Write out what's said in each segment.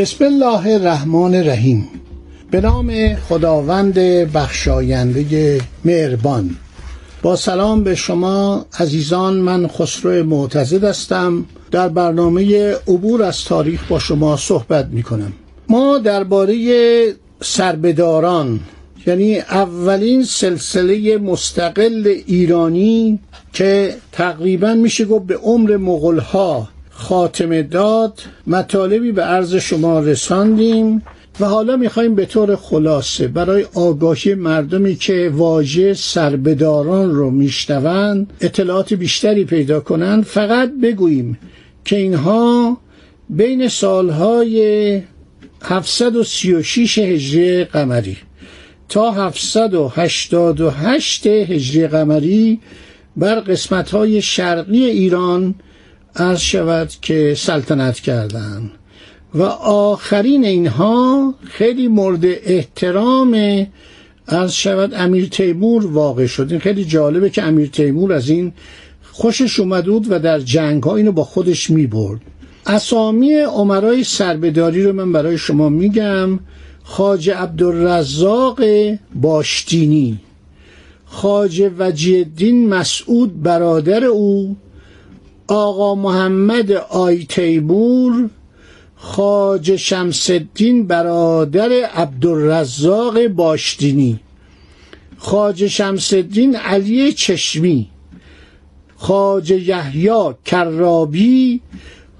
بسم الله الرحمن الرحیم. به نام خداوند بخشاینده مهربان. با سلام به شما عزیزان من خسرو معتزد هستم. در برنامه عبور از تاریخ با شما صحبت می کنم ما درباره سربداران یعنی اولین سلسله مستقل ایرانی که تقریبا میشه گفت به عمر مغلها خاتمه داد مطالبی به عرض شما رساندیم و حالا می‌خوایم به طور خلاصه برای آگاهی مردمی که واژه سربداران رو میشنوند اطلاعات بیشتری پیدا کنند فقط بگوییم که اینها بین سالهای 736 هجری قمری تا 788 هجری قمری بر قسمتهای شرقی ایران عرض شود که سلطنت کردند و آخرین اینها خیلی مورد احترام عرض شود امیر تیمور واقع شد. این خیلی جالبه که امیر تیمور از این خوشش اومد بود و در جنگ ها اینو با خودش می برد اسامی عمرای سربداری رو من برای شما میگم خاج عبدالرزاق باشتینی. خاج وجی الدین مسعود برادر او آقا محمد آی تیمور خاج شمسدین برادر عبدالرزاق باشتینی. خاج شمسدین علی چشمی. خاج یحیی کرابی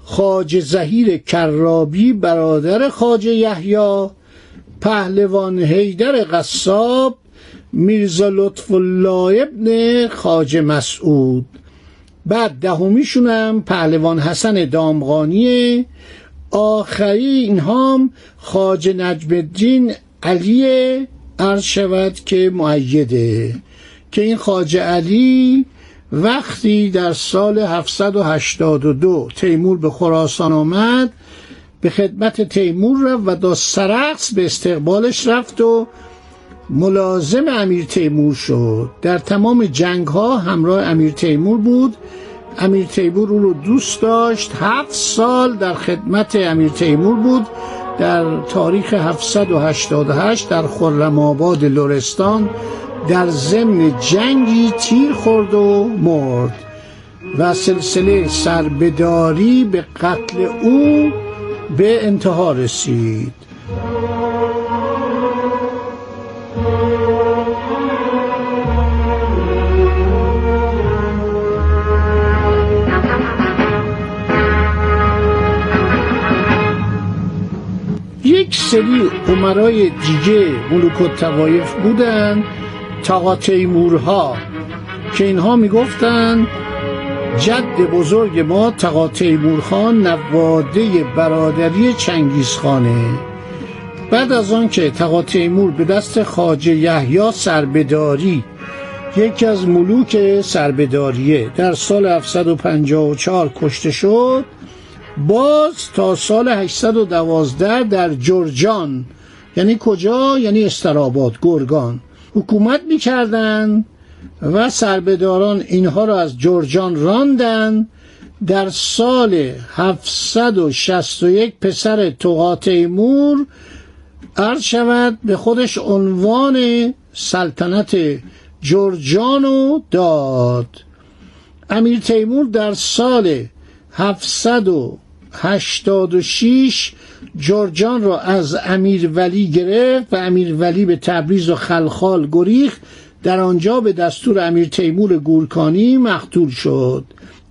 خاج زهیر کرابی برادر خاج یحیی پهلوان حیدر قصاب میرزا لطف الله ابن خاج مسعود. بعد دهمیشونم پهلوان حسن دامغانیه. آخری اینها هم خاج نجم الدین علی عرض شود که معیده که این خاج علی وقتی در سال 782 تیمور به خراسان آمد به خدمت تیمور رفت و دا سرقس به استقبالش رفت و ملازم امیر تیمور شد. در تمام جنگ ها همراه امیر تیمور بود. امیر تیمور او رو دوست داشت. هفت سال در خدمت امیر تیمور بود. در تاریخ 788 در خرم آباد لرستان در ضمن جنگی تیر خورد و مرد و سلسله سربداری به قتل او به انتها رسید. سری عمرای دیگه ملوک و توایف بودن تاقا تیمورها که اینها می‌گفتن جد بزرگ ما تقا تیمورخان نواده برادری چنگیزخانه بعد از آن که تقا تیمور به دست خاجه یحیی سربداری یکی از ملوک سربداریه در سال 754 کشته شد باز تا سال 812 در جرجان. یعنی کجا؟ یعنی استراباد گرگان. حکومت می‌کردن و سربداران اینها را از جرجان راندن. در سال 761 پسر توقا تیمور عرض شود به خودش عنوان سلطنت جرجانو داد. امیر تیمور در سال 786 جرجان را از امیر ولی گرفت و امیر ولی به تبریز و خلخال گریخت. در آنجا به دستور امیر تیمور گورکانی مقتول شد.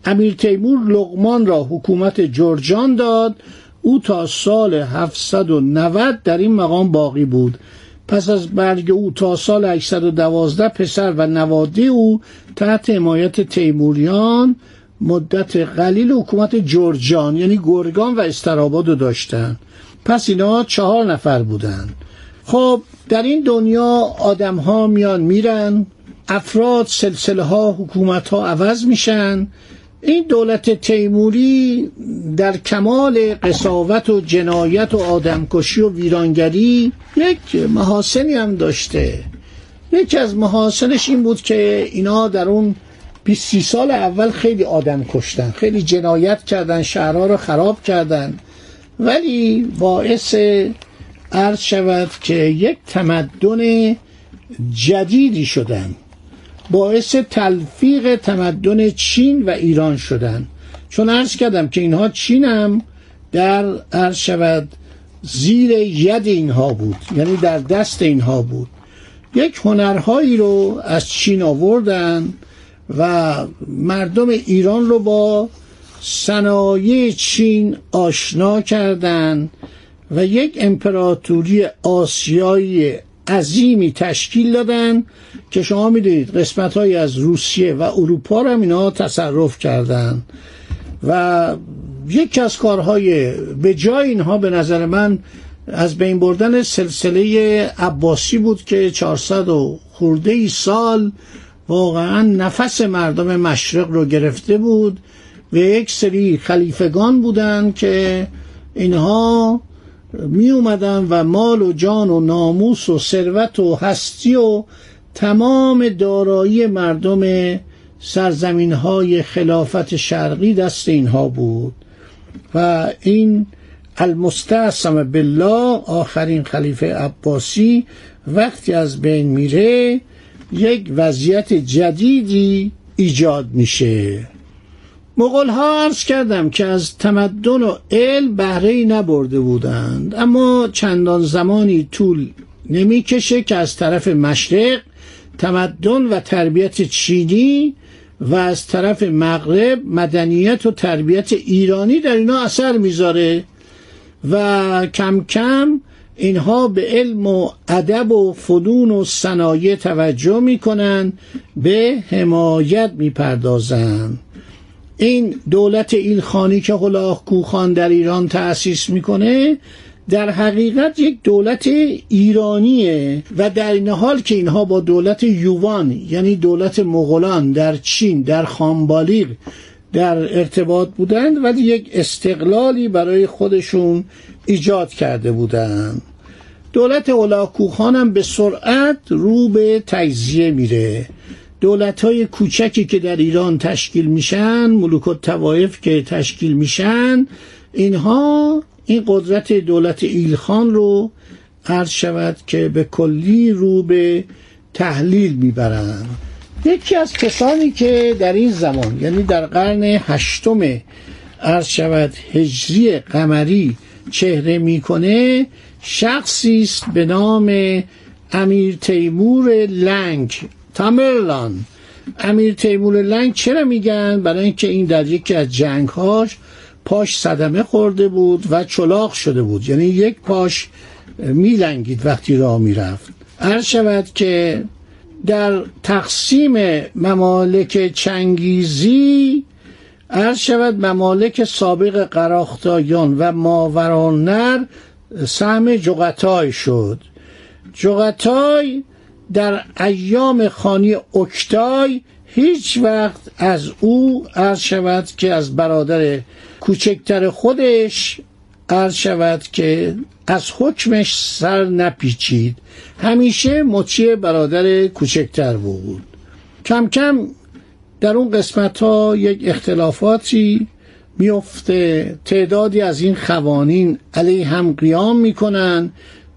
امیر تیمور لغمان را حکومت جرجان داد. او تا سال 790 در این مقام باقی بود. پس از برگ او تا سال 812 پسر و نواده او تحت حمایت تیموریان مدت قلیل حکومت جورجان یعنی گرگان و استراباد رو داشتن. پس اینا چهار نفر بودن. خب در این دنیا آدم ها میان میرن افراد سلسله ها حکومت ها عوض میشن. این دولت تیموری در کمال قصاوت و جنایت و آدمکشی و ویرانگری یک محاسنی هم داشته. یکی از محاسنش این بود که اینا در اون 20 سال اول خیلی آدم کشتن خیلی جنایت کردن شهرها رو خراب کردن. ولی باعث عرض شود که یک تمدن جدیدی شدن. باعث تلفیق تمدن چین و ایران شدن. چون عرض کردم که اینها چین هم در عرض شود زیر ید اینها بود یعنی در دست اینها بود. یک هنرهایی رو از چین آوردن. و مردم ایران رو با صنایع چین آشنا کردند و یک امپراتوری آسیایی عظیمی تشکیل دادن که شما می‌دونید قسمت های از روسیه و اروپا رو هم اینا تصرف کردن. و یکی از کارهای به جای اینها به نظر من از بین بردن سلسله عباسی بود که 400 و خورده ای سال واقعا نفس مردم مشرق رو گرفته بود و یک سری خلیفگان بودند که اینها می اومدن و مال و جان و ناموس و ثروت و هستی و تمام دارایی مردم سرزمین های خلافت شرقی دست اینها بود. و این المستعصم بالله آخرین خلیفه عباسی وقتی از بین میره یک وضعیت جدیدی ایجاد میشه. مغول ها عرض کردم که از تمدن و علم بهره نبرده بودند اما چندان زمانی طول نمی‌کشه که از طرف مشرق تمدن و تربیت چینی و از طرف مغرب مدنیت و تربیت ایرانی در اینا اثر می‌ذاره و کم کم اینها به علم و ادب و فنون و صنایع توجه می‌کنن به حمایت می‌پردازند این دولت ایلخانی که هلاخ کوخان در ایران تأسیس می‌کنه در حقیقت یک دولت ایرانیه و در این حال که اینها با دولت یوان یعنی دولت مغولان در چین در خانبالیق در ارتباط بودند ولی یک استقلالی برای خودشون ایجاد کرده بودند. دولت اولاکوخان هم به سرعت رو به تجزیه میره. دولت های کوچکی که در ایران تشکیل میشن ملوک توایف که تشکیل میشن اینها این قدرت دولت ایلخان رو عرض شود که به کلی رو به تحلیل می‌برند یکی از کسانی که در این زمان یعنی در قرن هشتم عرض شود هجری قمری چهره می‌کنه شخصی است به نام امیر تیمور لنگ تامرلان. امیر تیمور لنگ چرا میگن؟ برای اینکه این در یکی از جنگهاش پاش صدمه خورده بود و چلاق شده بود. یعنی یک پاش میلنگید وقتی راه می‌رفت. عرض شود که در تقسیم ممالک چنگیزی عرض شود ممالک سابق قراختایان و ماورانر سهم جغتای شد. جغتای در ایام خانی اکتای هیچ وقت از او عرض شود که از برادر کوچکتر خودش عرض شود که از حکمش سر نپیچید. همیشه مچی برادر کوچکتر بود. کم کم در اون قسمت ها یک اختلافاتی میفته. تعدادی از این خوانین علیه هم قیام می‌کنن.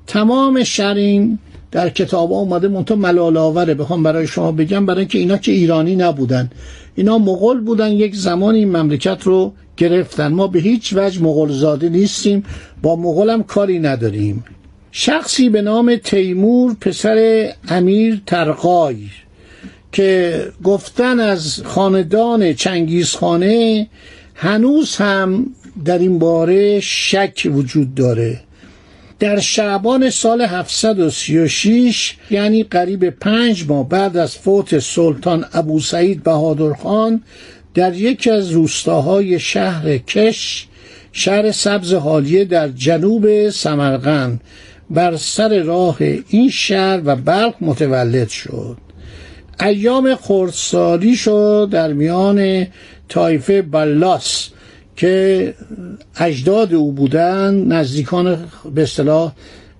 تمام شرین در کتاب ها اومده منتها ملال آوره. بخوام برای شما بگم برای اینکه اینا که ایرانی نبودن. اینا مغول بودن. یک زمانی این مملکت رو گرفتن. ما به هیچ وجه مغول زاده نیستیم. با مغول هم کاری نداریم. شخصی به نام تیمور پسر امیر ترقای که گفتن از خاندان چنگیزخانه هنوز هم در این باره شک وجود داره. در شعبان سال 736 یعنی قریب پنج ماه بعد از فوت سلطان ابو سعید بهادر خان در یکی از روستاهای شهر کش شهر سبز حالیه در جنوب سمرقند بر سر راه این شهر و بلخ متولد شد. ایام خردسالی شد در میان تایفه بلاس که اجداد او بودن نزدیکان به اصطلاح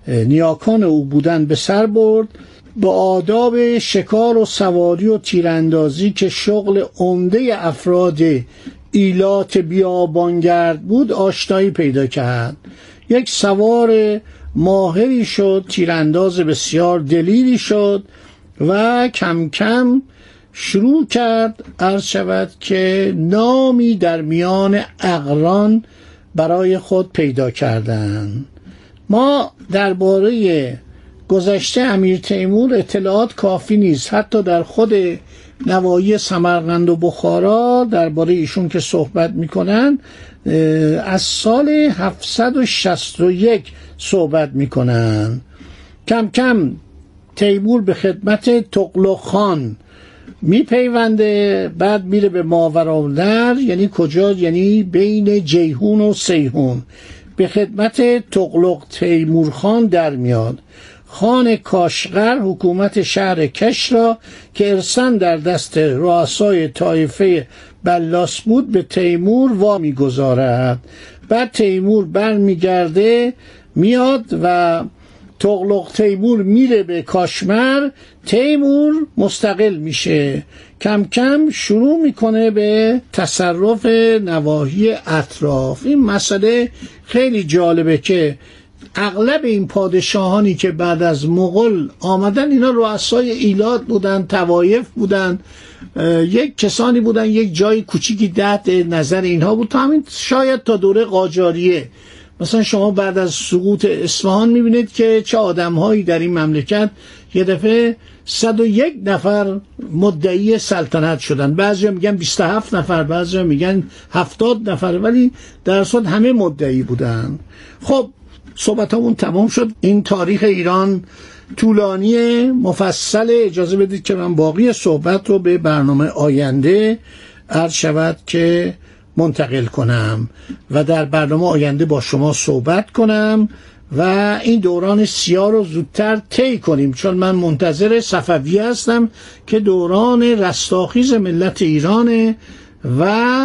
نیاکان او بودن به سر برد. با آداب شکار و سواری و تیراندازی که شغل عمده افراد ایلات بیابانگرد بود آشنایی پیدا کرد. یک سوار ماهری شد تیرانداز بسیار دلیری شد. و کم کم شروع کرد عرض شود که نامی در میان اقران برای خود پیدا کردن. ما درباره گذشته امیر تیمور اطلاعات کافی نیست. حتی در خود نوایی سمرقند و بخارا درباره ایشون که صحبت می‌کنن از سال 761 صحبت می‌کنن. کم کم تیمور به خدمت تقلق خان میپیونده بعد میره به ماوراءالنهر یعنی کجا؟ یعنی بین جیهون و سیهون. به خدمت تقلق تیمورخان در میاد. خان کاشغر حکومت شهر کش را که ارسن در دست رؤسای طایفه بلاس بود به تیمور وا می‌گذارد بعد تیمور برمیگرده میاد و تغلق تیمور میره به کاشمر تیمور مستقل میشه. کم کم شروع می‌کنه به تصرف نواحی اطراف. این مسئله خیلی جالبه که اغلب این پادشاهانی که بعد از مغل آمدن اینا رؤسای ایلات بودن توایف بودن یک کسانی بودن یک جای کوچیکی ده نظر اینها بود. تا همین شاید تا دوره قاجاریه. مثلا شما بعد از سقوط اصفهان می‌بینید که چه آدمهایی در این مملکت یه دفعه 101 نفر مدعی سلطنت شدن. بعضی میگن 27 نفر بعضی میگن 70 نفر ولی در صورت همه مدعی بودن. خب صحبت همون تمام شد. این تاریخ ایران طولانی مفصل. اجازه بدید که من باقی صحبت رو به برنامه آینده عرض شود که منتقل کنم و در برنامه آینده با شما صحبت کنم و این دوران سیاه رو زودتر طی کنیم چون من منتظر صفوی هستم که دوران رستاخیز ملت ایران و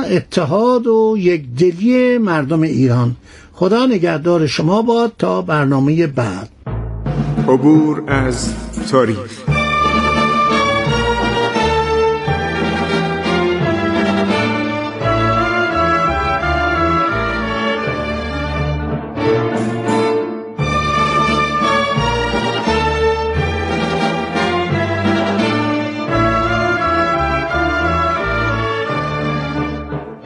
اتحاد و یکدلی مردم ایران. خدا نگهدار شما باد تا برنامه بعد. عبور از تاریخ.